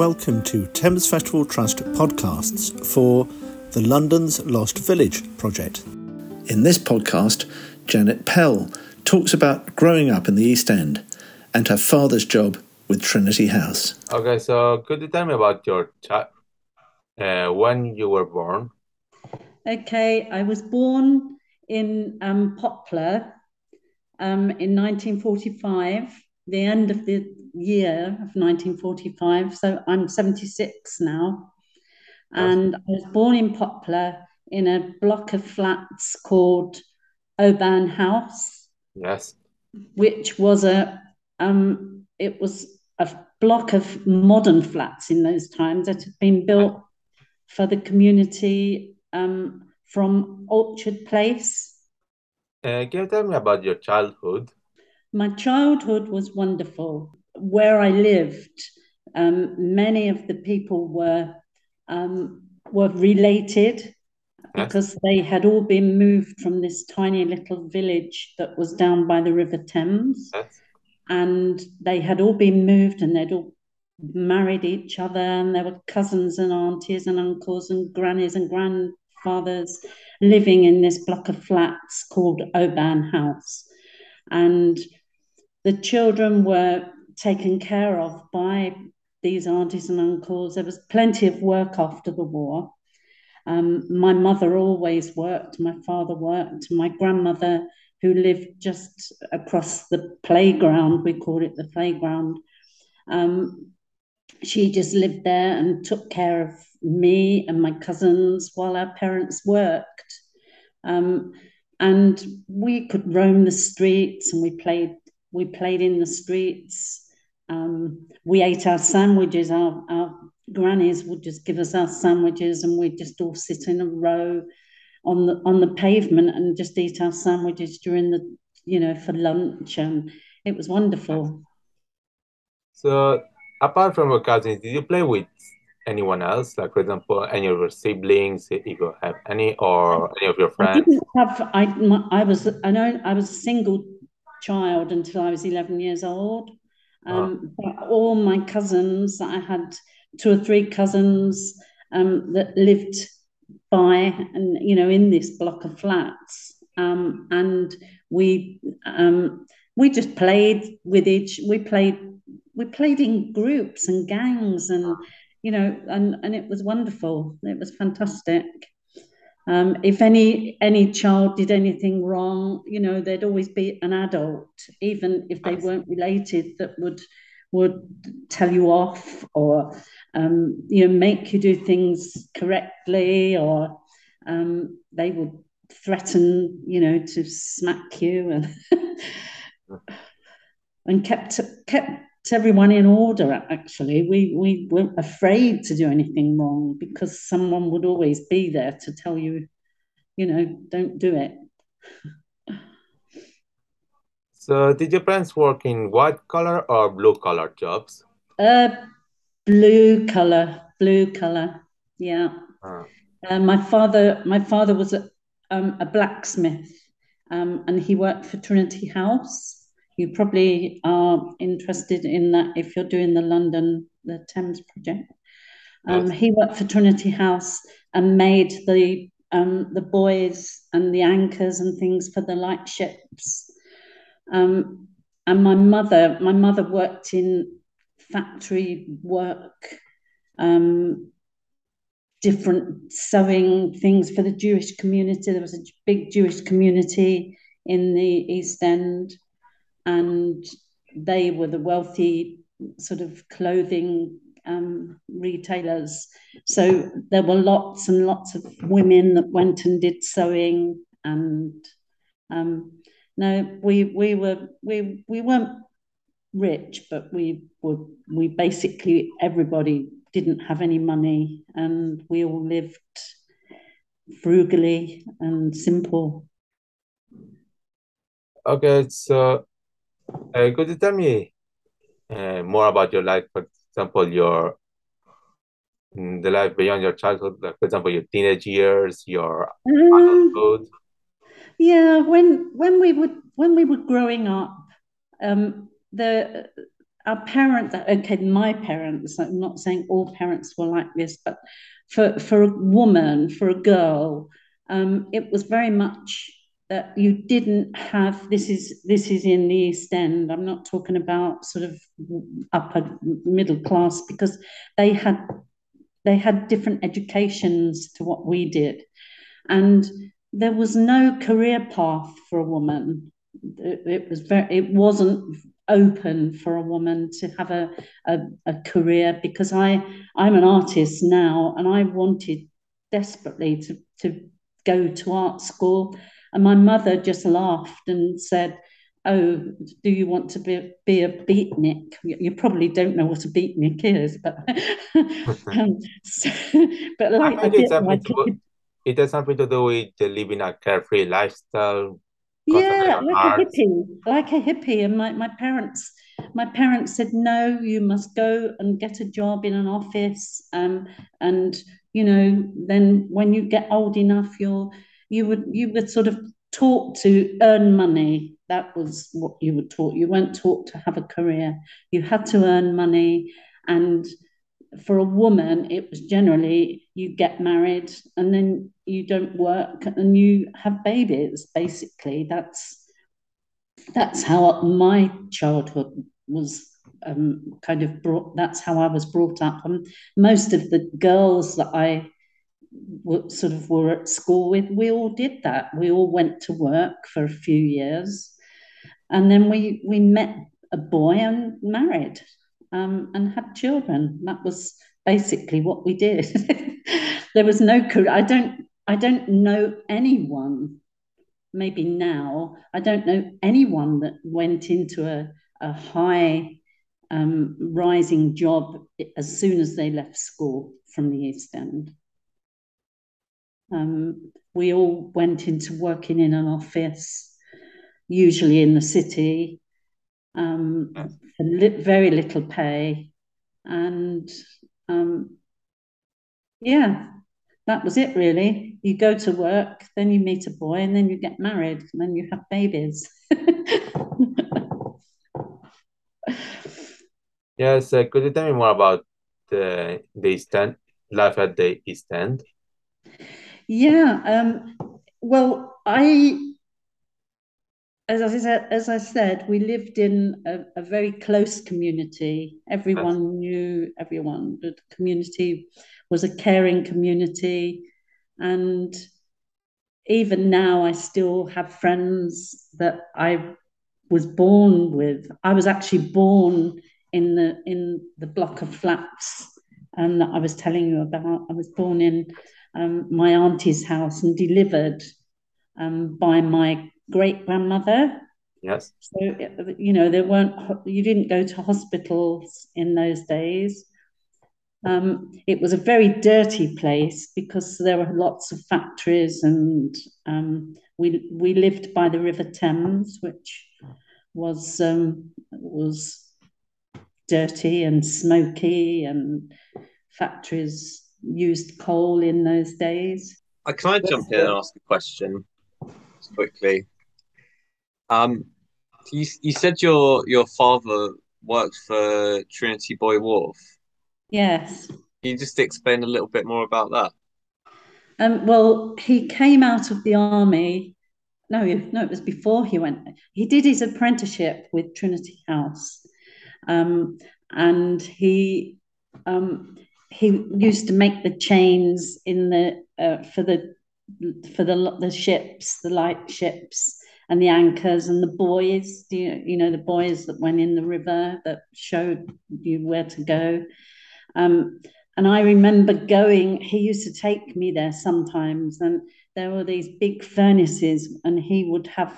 Welcome to Thames Festival Trust podcasts for the London's Lost Village project. In this podcast, Janet Pell talks about growing up in the East End and her father's job with Trinity House. Okay, so could you tell me about your child, uh, when you were born? Okay, I was born in um, Poplar um, in 1945, the end of the year of 1945. So I'm 76 now. And I was born in Poplar in a block of flats called Oban House. Yes. Which was a um, it was a block of modern flats in those times that had been built for the community um, from Orchard Place. Uh, can you tell me about your childhood? My childhood was wonderful. Where I lived, um, many of the people were um, were related because they had all been moved from this tiny little village that was down by the River Thames, and they had all been moved and they'd all married each other, and there were cousins and aunties and uncles and grannies and grandfathers living in this block of flats called Oban House, and the children were taken care of by these aunties and uncles. There was plenty of work after the war. Um, my mother always worked, my father worked, my grandmother, who lived just across the playground, we called it the playground, um, she just lived there and took care of me and my cousins while our parents worked. Um, and we could roam the streets and we played we played in the streets. Um, we ate our sandwiches. Our, our grannies would just give us our sandwiches, and we'd just all sit in a row on the on the pavement and just eat our sandwiches during the you know for lunch, and it was wonderful. So, apart from your cousins, did you play with anyone else? Like, for example, any of your siblings, if you have any, or any of your friends? I didn't have. I my, I was. I know. I was a single child until I was 11 years old. Um, oh. all my cousins, I had two or three cousins um, that lived by and you know in this block of flats, um, and we um, we just played with each. We played we played in groups and gangs, and you know, and and it was wonderful. It was fantastic. Um, if any any child did anything wrong, you know, there'd always be an adult, even if they weren't related, that would would tell you off or um, you know make you do things correctly, or um, they would threaten, you know, to smack you and and kept kept everyone in order actually. We we weren't afraid to do anything wrong because someone would always be there to tell you you know don't do it. So did your parents work in white collar or blue collar jobs? Uh blue collar blue collar yeah. Uh. Uh, my father my father was a, um, a blacksmith um, and he worked for trinity house you probably are interested in that if you're doing the London, the Thames project. Um, yes. He worked for Trinity House and made the um, the buoys and the anchors and things for the light ships. Um, and my mother, my mother worked in factory work, um, different sewing things for the Jewish community. There was a big Jewish community in the East End and they were the wealthy sort of clothing um, retailers. So there were lots and lots of women that went and did sewing, and um, no, we we were we we weren't rich, but we were we basically everybody didn't have any money, and we all lived frugally and simple. Okay, so uh, could you tell me uh, more about your life? For example, your mm, the life beyond your childhood, like for example, your teenage years, your um, adulthood. Yeah, when when we would when we were growing up, um, the our parents, okay, my parents, I'm not saying all parents were like this, but for, for a woman, for a girl, um, it was very much that you didn't have this is this is in the east end. I'm not talking about sort of upper middle class because they had they had different educations to what we did. And there was no career path for a woman. It, it was very it wasn't open for a woman to have a, a, a career because I I'm an artist now and I wanted desperately to to go to art school and my mother just laughed and said oh do you want to be, be a beatnik? You probably don't know what a beatnik is but um, so, but like I, I did, like, it. has something to do with living a carefree lifestyle yeah like a hippie like a hippie. And my, my parents my parents said no you must go and get a job in an office um, and you know then when you get old enough you'll you would you would sort of taught to earn money that was what you were taught you weren't taught to have a career you had to earn money and for a woman, it was generally you get married and then you don't work and you have babies. Basically, that's that's how my childhood was um, kind of brought. That's how I was brought up. And most of the girls that I sort of were at school with, we all did that. We all went to work for a few years, and then we we met a boy and married um, and had children. That was basically what we did. there was no I don't I don't know anyone. Maybe now I don't know anyone that went into a, a high um, rising job as soon as they left school from the East End. Um, we all went into working in an office, usually in the city, um, for li- very little pay, and um, yeah, that was it really. You go to work, then you meet a boy, and then you get married, and then you have babies. yes, uh, could you tell me more about the East End life at the East End? Yeah, um, well, I as I said, as I said, we lived in a, a very close community. Everyone knew everyone. The community was a caring community, and even now, I still have friends that I was born with. I was actually born in the in the block of flats, and that I was telling you about. I was born in um, my auntie's house and delivered um, by my great grandmother. Yes. So, you know, there weren't, you didn't go to hospitals in those days. Um, it was a very dirty place because there were lots of factories and um, we, we lived by the River Thames, which was, um, was dirty and smoky and factories used coal in those days. Uh, can I jump in and ask a question quickly? Um, you you said your your father worked for Trinity Buoy Wharf. Yes. Can you just explain a little bit more about that? Um, well, he came out of the army. No, no, it was before he went. He did his apprenticeship with Trinity House, um, and he um, he used to make the chains in the uh, for the for the the ships, the light ships, and the anchors and the buoys. You, you know the buoys that went in the river that showed you where to go. Um, and I remember going. He used to take me there sometimes, and there were these big furnaces, and he would have,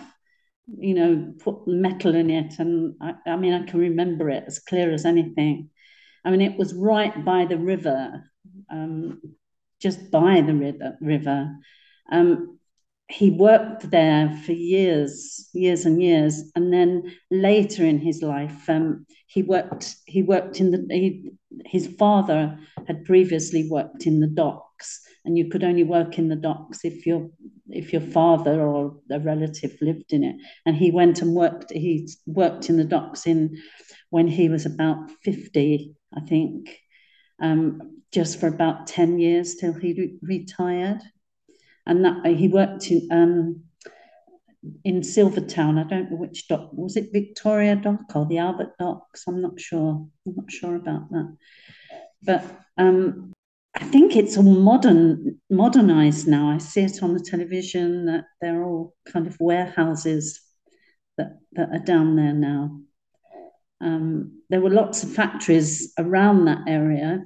you know, put metal in it. And I, I mean, I can remember it as clear as anything. I mean, it was right by the river, um, just by the river. river. Um, he worked there for years, years and years, and then later in his life, um, he worked. He worked in the. He, his father had previously worked in the docks, and you could only work in the docks if your if your father or a relative lived in it. And he went and worked. He worked in the docks in when he was about 50, I think, um, just for about 10 years till he re- retired. And that he worked in um, in Silvertown. I don't know which dock was it Victoria Dock or the Albert Docks. I'm not sure. I'm not sure about that. But um, I think it's all modern, modernized now. I see it on the television that they're all kind of warehouses that, that are down there now. Um, there were lots of factories around that area.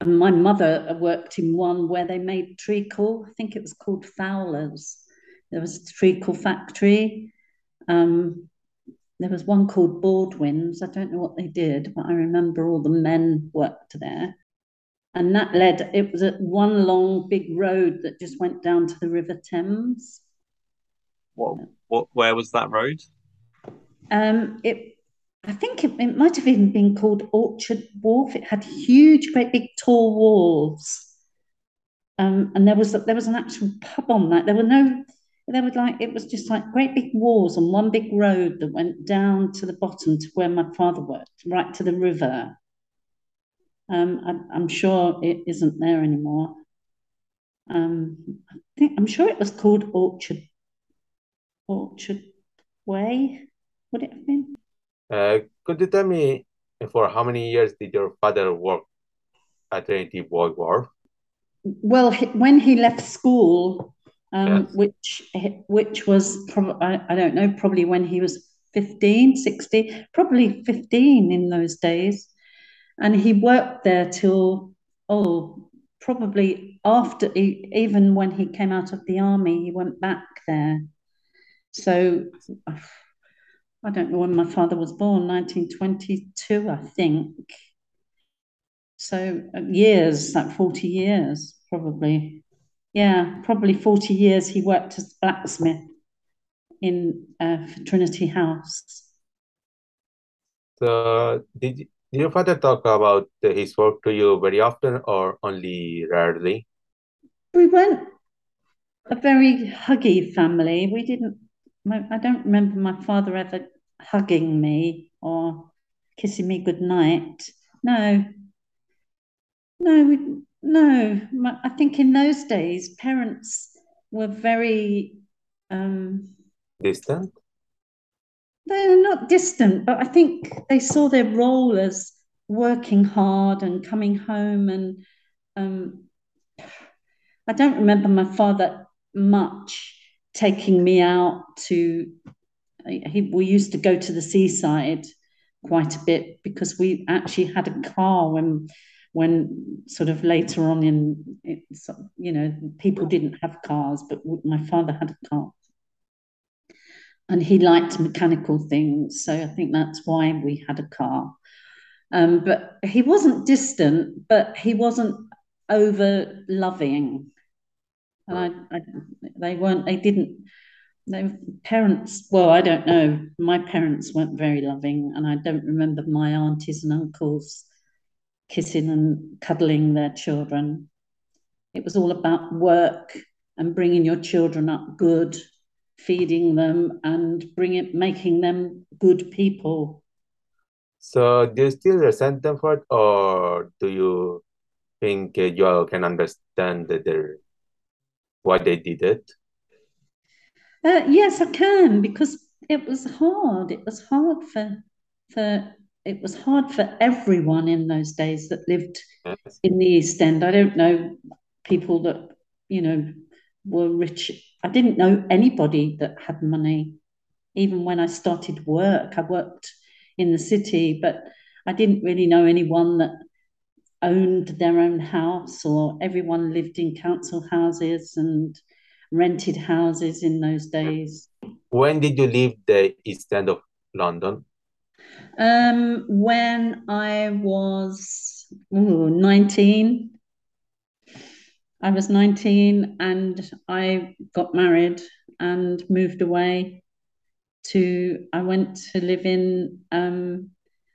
And my mother worked in one where they made treacle. I think it was called Fowler's. There was a treacle factory. Um, there was one called Baldwin's. I don't know what they did, but I remember all the men worked there. And that led, it was at one long big road that just went down to the River Thames. What, what where was that road? Um, it, I think it, it might have even been called Orchard Wharf. It had huge, great big tall walls. Um, and there was there was an actual pub on that. There were no there were like it was just like great big walls on one big road that went down to the bottom to where my father worked, right to the river. Um, I, am sure it isn't there anymore. Um, I think I'm sure it was called Orchard Orchard Way. Would it have been? Uh, could you tell me for how many years did your father work at Trinity Buoy Wharf? Well, when he left school, um, yes. which which was probably I, I don't know, probably when he was 15, 16, probably 15 in those days. And he worked there till, oh, probably after, even when he came out of the army, he went back there. So I don't know when my father was born, 1922, I think. So uh, years, like 40 years, probably. Yeah, probably 40 years he worked as blacksmith in uh, Trinity House. So, did, did your father talk about his work to you very often or only rarely? We weren't a very huggy family. We didn't I don't remember my father ever hugging me or kissing me good night. No. No, no. My, I think in those days, parents were very um, distant. They're not distant, but I think they saw their role as working hard and coming home. And um, I don't remember my father much taking me out to he, we used to go to the seaside quite a bit because we actually had a car when when sort of later on in you know people didn't have cars but my father had a car. And he liked mechanical things so i think that's why we had a car. Um, but he wasn't distant but he wasn't over loving and I, I, they weren't they didn't their parents well i don't know. My parents weren't very loving and i don't remember my aunties and uncles kissing and cuddling their children. It was all about work and bringing your children up good feeding them and bringing making them good people. So do you still resent them for it or do you think uh, you can understand that they're why they did it? Uh, yes, I can because it was hard. It was hard for for it was hard for everyone in those days that lived yes. in the East End. I don't know people that you know were rich. I didn't know anybody that had money. Even when I started work, I worked in the city, but I didn't really know anyone that owned their own house or everyone lived in council houses and rented houses in those days. When did you leave the East End of London? Um, when I was ooh, 19. I was 19 and I got married and moved away to, I went to live in, um,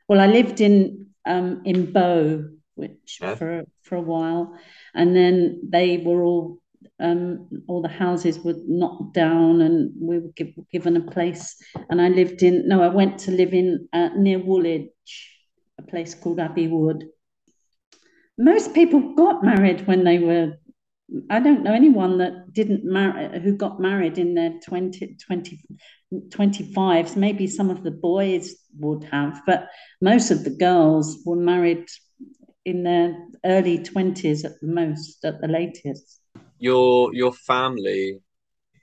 well, I lived in um, in Bow which for for a while, and then they were all um, all the houses were knocked down and we were give, given a place. And I lived in, no, I went to live in uh, near Woolwich, a place called Abbey Wood. Most people got married when they were, I don't know anyone that didn't marry, who got married in their 20, 20, 25s. Maybe some of the boys would have, but most of the girls were married in their early 20s at the most, at the latest. Your your family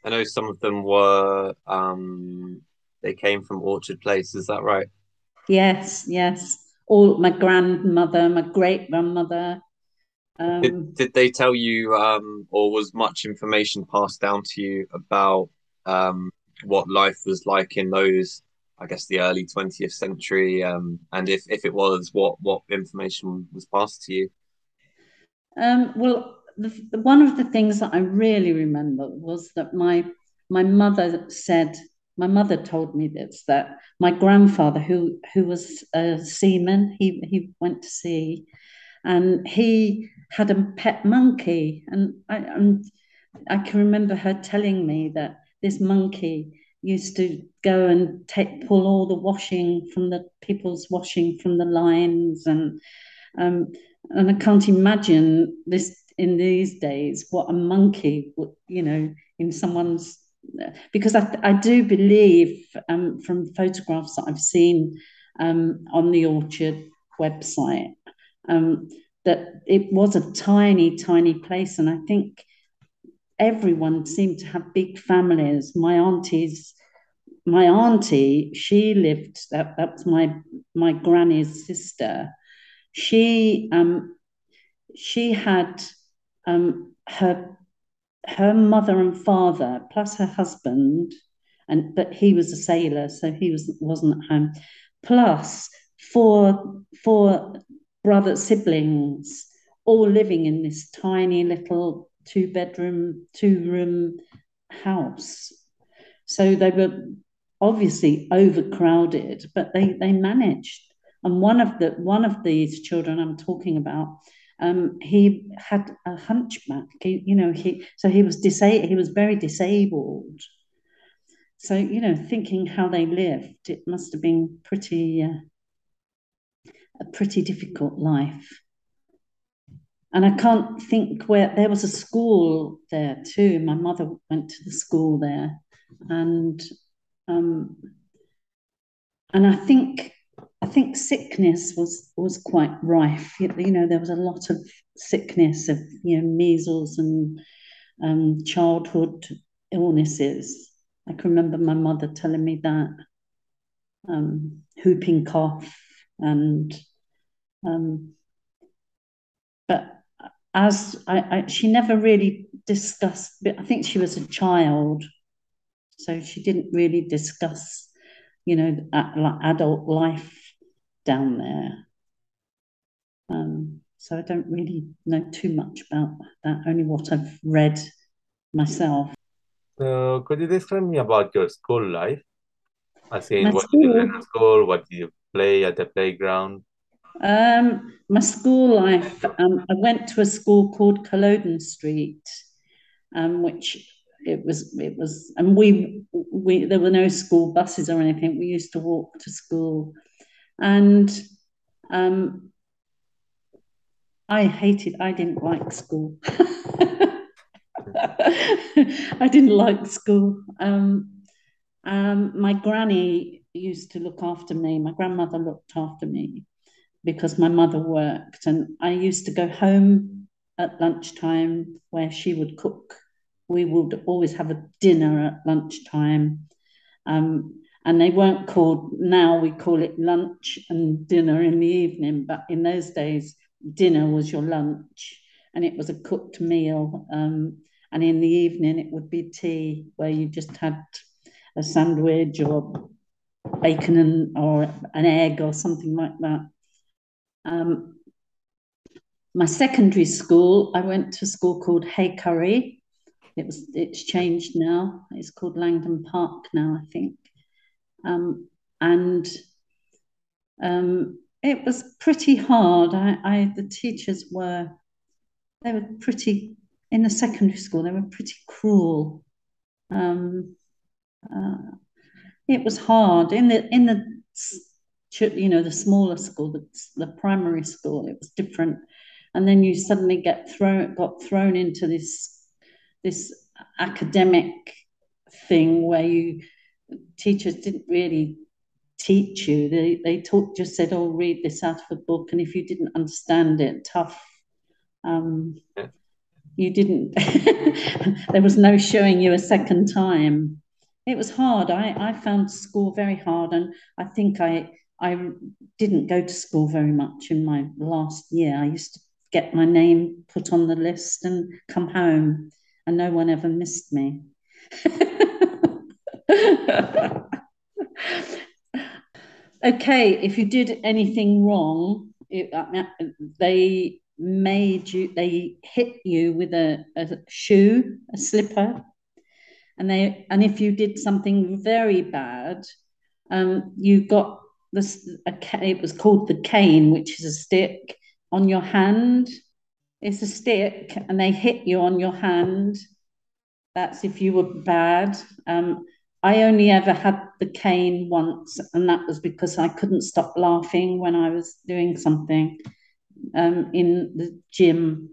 i know some of them were um they came from orchard place is that right? Yes yes. All my grandmother my great grandmother um, did, did they tell you um or was much information passed down to you about um what life was like in those i guess the early 20th century um and if if it was what what information was passed to you? Um well the, the, one of the things that I really remember was that my my mother said my mother told me this that my grandfather who who was a seaman he he went to sea and he had a pet monkey and I and I can remember her telling me that this monkey used to go and take pull all the washing from the people's washing from the lines and um, and I can't imagine this in these days what a monkey would, you know, in someone's because I, I do believe um, from photographs that I've seen um, on the Orchard website um, that it was a tiny, tiny place. And I think everyone seemed to have big families. My auntie's, my auntie, she lived, that, that's my, my granny's sister. She, um, she had um, her her mother and father plus her husband and but he was a sailor so he was wasn't at home plus four four brother siblings all living in this tiny little two bedroom two room house so they were obviously overcrowded but they they managed and one of the one of these children i'm talking about um, he had a hunchback. He, you know, he so he was disabled. He was very disabled. So you know, thinking how they lived, it must have been pretty uh, a pretty difficult life. And I can't think where there was a school there too. My mother went to the school there, and um, and I think I think sickness was was quite rife. You, you, know, there was a lot of sickness of you know measles and um, childhood illnesses. I can remember my mother telling me that um, whooping cough and um, but as I, I, she never really discussed. I think she was a child, so she didn't really discuss, you know, adult life down there. Um, so I don't really know too much about that, only what I've read myself. So could you describe me about your school life? I see what school, did you learn at school? What did you play at the playground? Um, my school life, um, I went to a school called Culloden Street, um, which it was it was and we we there were no school buses or anything. We used to walk to school and um, I hated, I didn't like school. I didn't like school. Um, um, my granny used to look after me. My grandmother looked after me because my mother worked, and I used to go home at lunchtime where she would cook. We would always have a dinner at lunchtime. Um, and they weren't called now we call it lunch and dinner in the evening but in those days dinner was your lunch and it was a cooked meal um, and in the evening it would be tea where you just had a sandwich or bacon and or an egg or something like that um, my secondary school i went to a school called Hay Currie it was it's changed now it's called langdon park now i think um, and um, it was pretty hard. I, I, the teachers were they were pretty in the secondary school, they were pretty cruel. Um, uh, it was hard in the in the you know the smaller school, the, the primary school. It was different, and then you suddenly get thrown got thrown into this this academic thing where you teachers didn't really teach you. They they taught just said, "Oh, read this out of a book," and if you didn't understand it, tough. Um, you didn't. there was no showing you a second time. It was hard. I I found school very hard, and I think I I didn't go to school very much in my last year. I used to get my name put on the list and come home, and no one ever missed me. okay, if you did anything wrong, it, uh, they made you, they hit you with a, a shoe, a slipper, and they, and if you did something very bad, um, you got this. A, it was called the cane, which is a stick on your hand. It's a stick, and they hit you on your hand. That's if you were bad. Um, I only ever had the cane once, and that was because I couldn't stop laughing when I was doing something um, in the gym,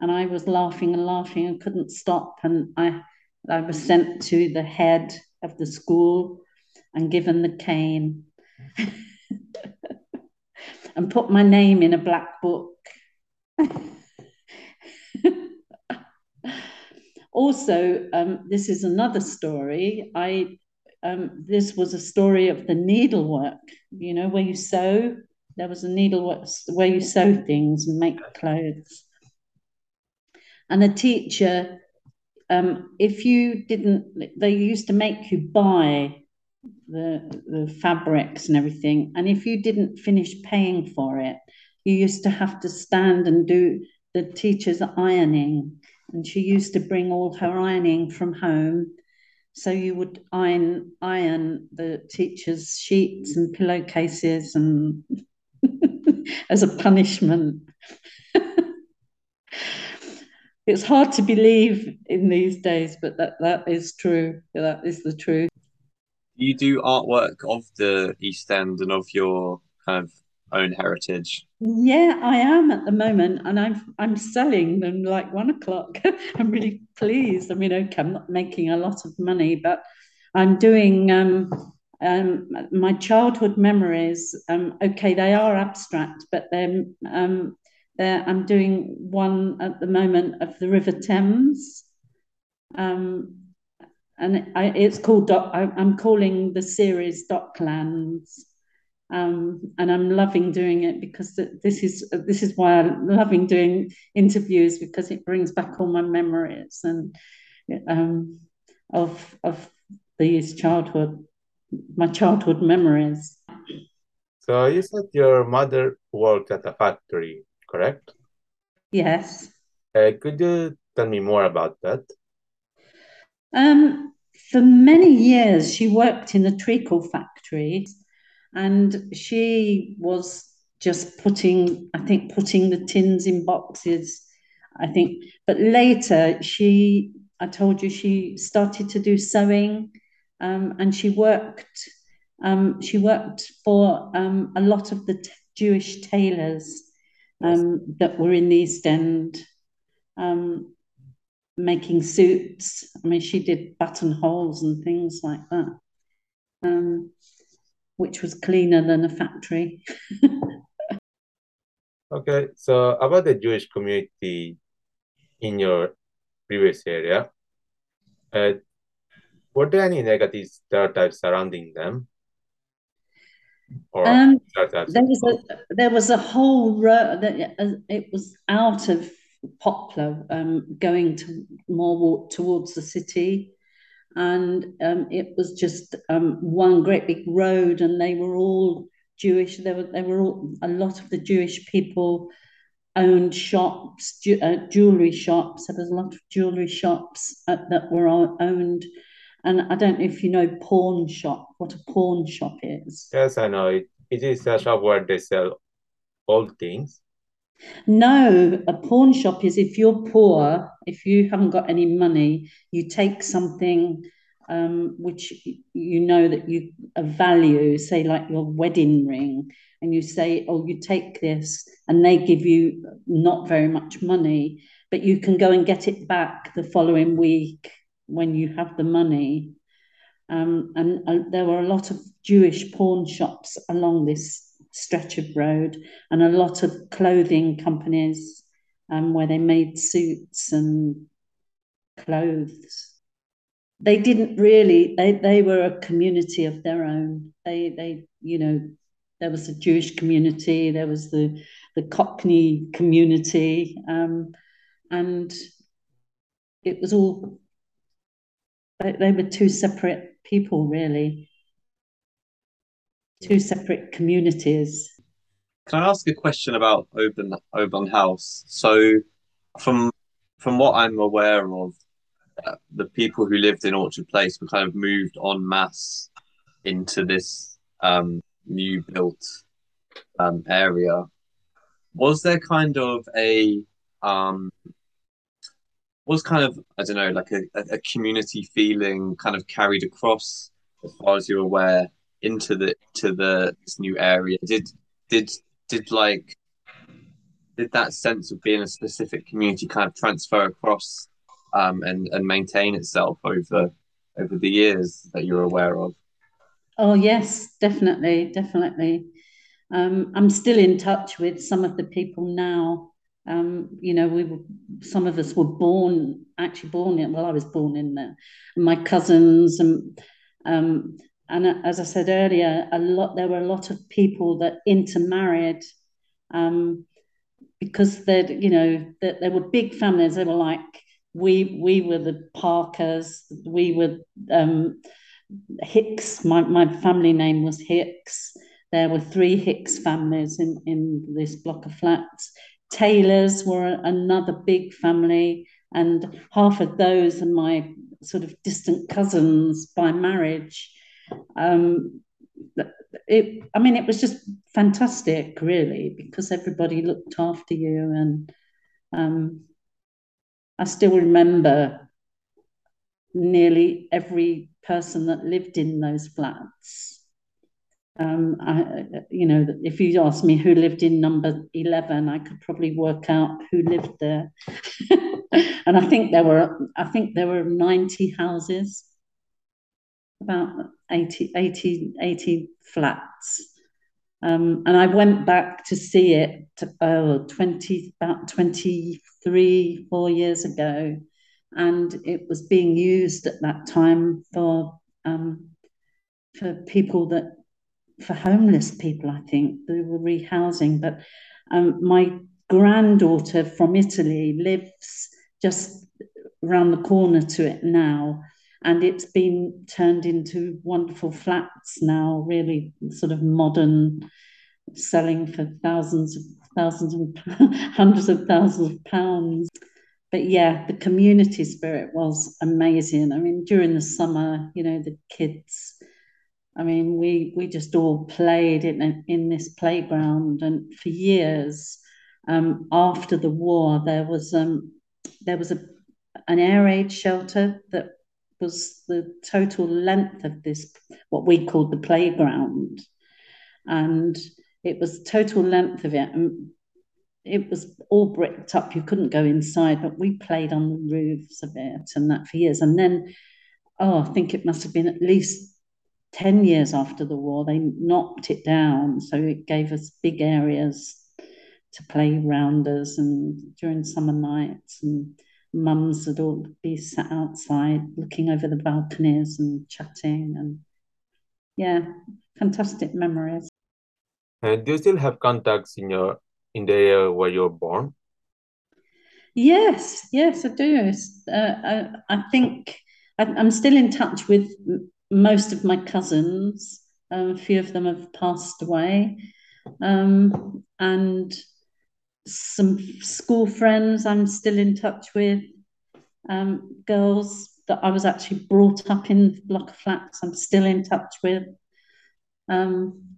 and I was laughing and laughing and couldn't stop, and I I was sent to the head of the school and given the cane and put my name in a black book. also, um, this is another story. I um, this was a story of the needlework. You know, where you sew. There was a needlework where you sew things and make clothes. And a teacher, um, if you didn't, they used to make you buy the the fabrics and everything. And if you didn't finish paying for it, you used to have to stand and do the teacher's ironing and she used to bring all her ironing from home. So you would iron iron the teacher's sheets and pillowcases and as a punishment. it's hard to believe in these days, but that, that is true. That is the truth. You do artwork of the East End and of your kind of own heritage? Yeah, I am at the moment, and I'm I'm selling them like one o'clock. I'm really pleased. I mean, okay, I'm not making a lot of money, but I'm doing um, um, my childhood memories. Um, okay, they are abstract, but they're um, they're, I'm doing one at the moment of the River Thames. Um, and I, it's called. I, I'm calling the series Docklands um, and I'm loving doing it because this is this is why I'm loving doing interviews because it brings back all my memories and um, of of these childhood my childhood memories. So you said your mother worked at a factory, correct? Yes. Uh, could you tell me more about that? Um, for many years, she worked in the treacle factory and she was just putting i think putting the tins in boxes i think. But later she i told you she started to do sewing um, and she worked um, she worked for um, a lot of the t- jewish tailors um, that were in the east end. Um, making suits i mean she did buttonholes and things like that um, which was cleaner than a factory. okay, so about the Jewish community in your previous area, uh, were there any negative stereotypes surrounding them? Or um, there was a there was a whole road that uh, it was out of Poplar, um, going to more towards the city, and um, it was just um, one great big road, and they were all Jewish. There were there were all, a lot of the Jewish people owned shops, ju- uh, jewelry shops. There was a lot of jewelry shops uh, that were owned. And I don't know if you know pawn shop, what a pawn shop is. Yes, I know. It, it is a shop where they sell old things. No, a pawn shop is if you're poor, if you haven't got any money, you take something um, which you know that you value, say like your wedding ring, and you say, "Oh, you take this," and they give you not very much money, but you can go and get it back the following week when you have the money. Um, and uh, there were a lot of Jewish pawn shops along this stretch of road, and a lot of clothing companies um, where they made suits and clothes. They didn't really they, they were a community of their own. They they you know there was a jewish community there was the the cockney community um, and it was all they, they were two separate people really two separate communities can i ask a question about Oban Oban House so from from what i'm aware of the people who lived in Orchard Place were kind of moved en masse into this um, new built um, area. Was there kind of a um, was kind of I don't know like a, a community feeling kind of carried across as far as you're aware into the to the this new area? Did did did like did that sense of being a specific community kind of transfer across um, and and maintain itself over over the years that you're aware of? Oh yes, definitely, definitely. Um, I'm still in touch with some of the people now. Um, you know, we were, some of us were born actually born in. Well, I was born in there. My cousins and um, and as I said earlier, a lot there were a lot of people that intermarried um, because they you know that there were big families. They were like we we were the Parkers. We were um, Hicks. My my family name was Hicks. There were three Hicks families in in this block of flats. Taylors were another big family, and half of those are my sort of distant cousins by marriage. Um, it, I mean, it was just fantastic, really, because everybody looked after you and um, I still remember nearly every person that lived in those flats. Um, I, you know, if you asked me who lived in number 11, I could probably work out who lived there. and I think there were, I think there were 90 houses, about 80, 80, 80 flats. Um, and I went back to see it oh, 20, about 23, four years ago. And it was being used at that time for um, for people that for homeless people, I think they were rehousing. But um, my granddaughter from Italy lives just around the corner to it now, and it's been turned into wonderful flats now, really sort of modern, selling for thousands of thousands and hundreds of thousands of pounds. But yeah, the community spirit was amazing. I mean, during the summer, you know, the kids. I mean, we we just all played in in this playground, and for years um, after the war, there was um, there was a an air raid shelter that was the total length of this, what we called the playground. And it was total length of it. And it was all bricked up. You couldn't go inside, but we played on the roofs of it and that for years. And then, oh, I think it must have been at least 10 years after the war, they knocked it down. So it gave us big areas to play rounders and during summer nights and mums would all be sat outside looking over the balconies and chatting and yeah fantastic memories. And do you still have contacts in your in the area where you're born? Yes yes i do. Uh, I, I think I, am still in touch with most of my cousins. Um, a few of them have passed away. Um, and some school friends I'm still in touch with, um, girls that I was actually brought up in the block of flats I'm still in touch with. Um,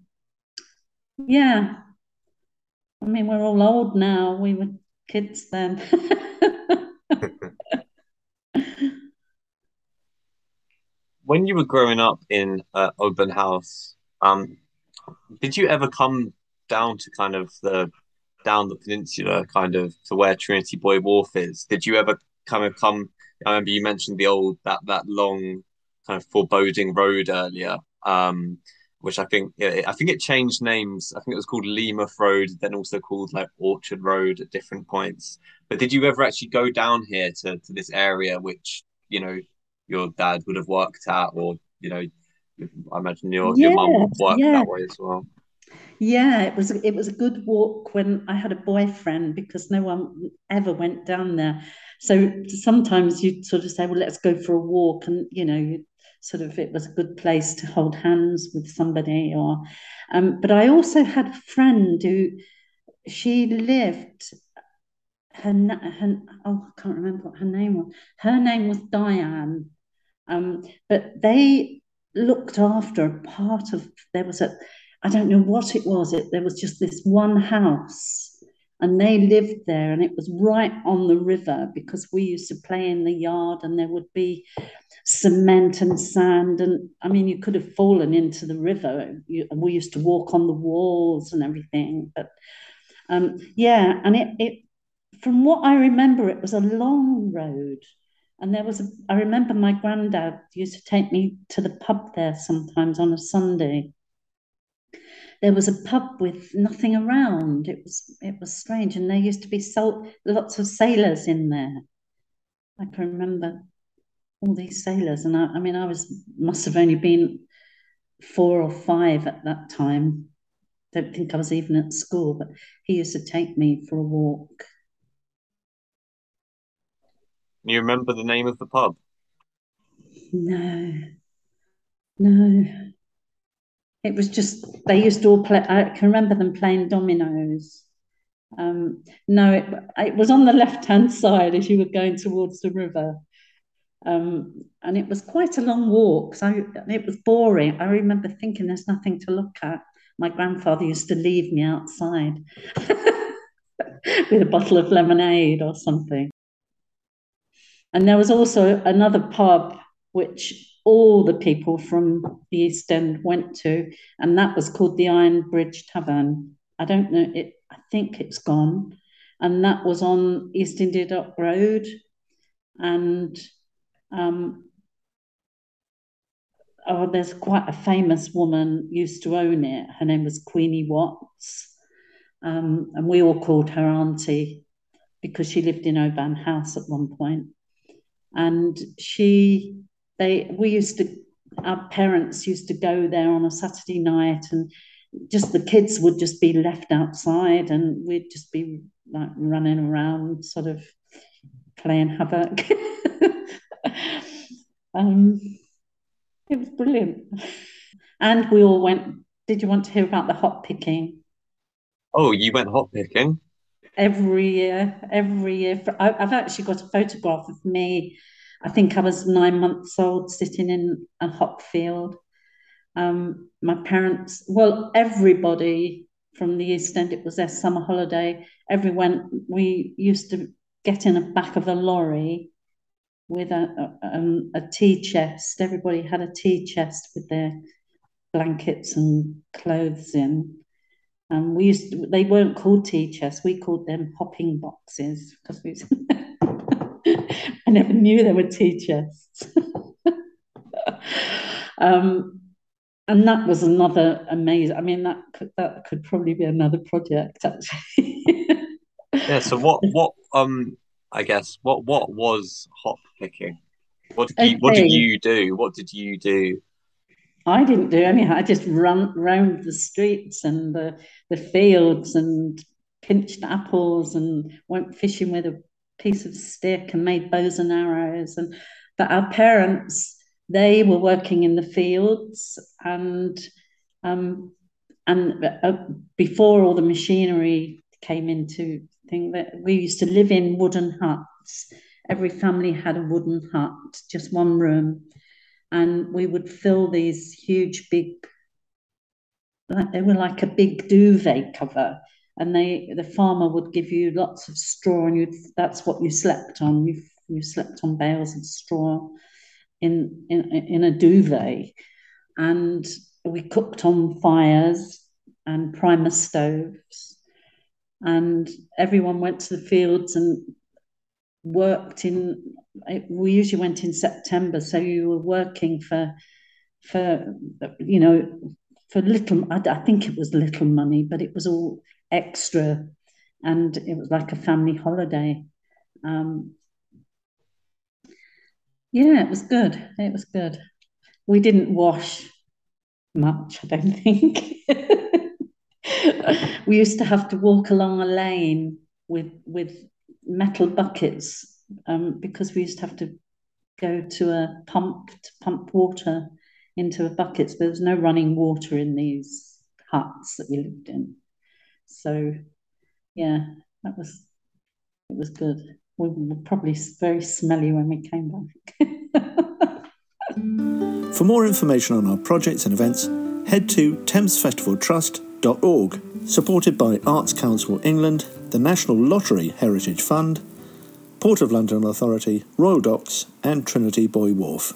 yeah, I mean, we're all old now. We were kids then. when you were growing up in uh, Oban House, um, did you ever come down to kind of the down the peninsula, kind of to where Trinity Buoy Wharf is? Did you ever kind of come? I remember you mentioned the old that that long kind of foreboding road earlier, um, which I think I think it changed names. I think it was called Leamouth Road, then also called like Orchard Road at different points. But did you ever actually go down here to to this area, which you know your dad would have worked at, or you know, I imagine your yeah, your mum worked yeah. that way as well. Yeah, it was it was a good walk when I had a boyfriend because no one ever went down there. So sometimes you'd sort of say, "Well, let's go for a walk," and you know, you sort of it was a good place to hold hands with somebody. Or, um, but I also had a friend who she lived. Her, her oh, I can't remember what her name was. Her name was Diane, um, but they looked after a part of there was a I don't know what it was. It there was just this one house, and they lived there, and it was right on the river because we used to play in the yard, and there would be cement and sand, and I mean, you could have fallen into the river. You, we used to walk on the walls and everything, but um, yeah, and it it from what I remember, it was a long road. And there was a, I remember my granddad used to take me to the pub there sometimes on a Sunday there was a pub with nothing around. It was it was strange, and there used to be so, lots of sailors in there. I can remember all these sailors, and I, I mean, I was must have only been four or five at that time. Don't think I was even at school, but he used to take me for a walk. You remember the name of the pub? No, no it was just they used to all play. I can remember them playing dominoes. Um, no, it, it was on the left hand side as you were going towards the river. Um, and it was quite a long walk, so it was boring. I remember thinking there's nothing to look at. My grandfather used to leave me outside with a bottle of lemonade or something. And there was also another pub which all the people from the East End went to, and that was called the Iron Bridge Tavern. I don't know it. I think it's gone, and that was on East India Dock Road, and um, oh, there's quite a famous woman used to own it. Her name was Queenie Watts, um, and we all called her Auntie because she lived in Oban House at one point, and she they we used to our parents used to go there on a Saturday night and just the kids would just be left outside and we'd just be like running around sort of playing havoc um, it was brilliant and we all went did you want to hear about the hop picking? oh you went hop picking? every year every year i've actually got a photograph of me I think I was nine months old sitting in a hop field. Um, my parents, well, everybody from the East End, it was their summer holiday. Everyone, we used to get in the back of a lorry with a, a, um, a tea chest. Everybody had a tea chest with their blankets and clothes in. And we used to, they weren't called tea chests, we called them hopping boxes because we never knew there were tea chests. um, and that was another amazing. I mean, that could that could probably be another project actually. yeah. So what what um I guess what what was hop picking? What did you okay. what did you do? What did you do? I didn't do anything. I just run round the streets and the the fields and pinched apples and went fishing with a piece of stick and made bows and arrows. And but our parents, they were working in the fields and um, and uh, before all the machinery came into thing that we used to live in wooden huts. Every family had a wooden hut, just one room, and we would fill these huge big. Like they were like a big duvet cover and they the farmer would give you lots of straw, and you that's what you slept on. You you slept on bales of straw in in in a duvet, and we cooked on fires and primus stoves, and everyone went to the fields and worked in. We usually went in September, so you were working for for you know for little. I, I think it was little money, but it was all extra, and it was like a family holiday. Um, yeah, it was good. It was good. We didn't wash much, I don't think. we used to have to walk along a lane with with metal buckets um, because we used to have to go to a pump to pump water into a bucket. So There was no running water in these huts that we lived in. So, yeah, that was it was good. We were probably very smelly when we came back. For more information on our projects and events, head to thamesfestivaltrust.org, supported by Arts Council England, the National Lottery Heritage Fund, Port of London Authority, Royal Docks, and Trinity Buoy Wharf.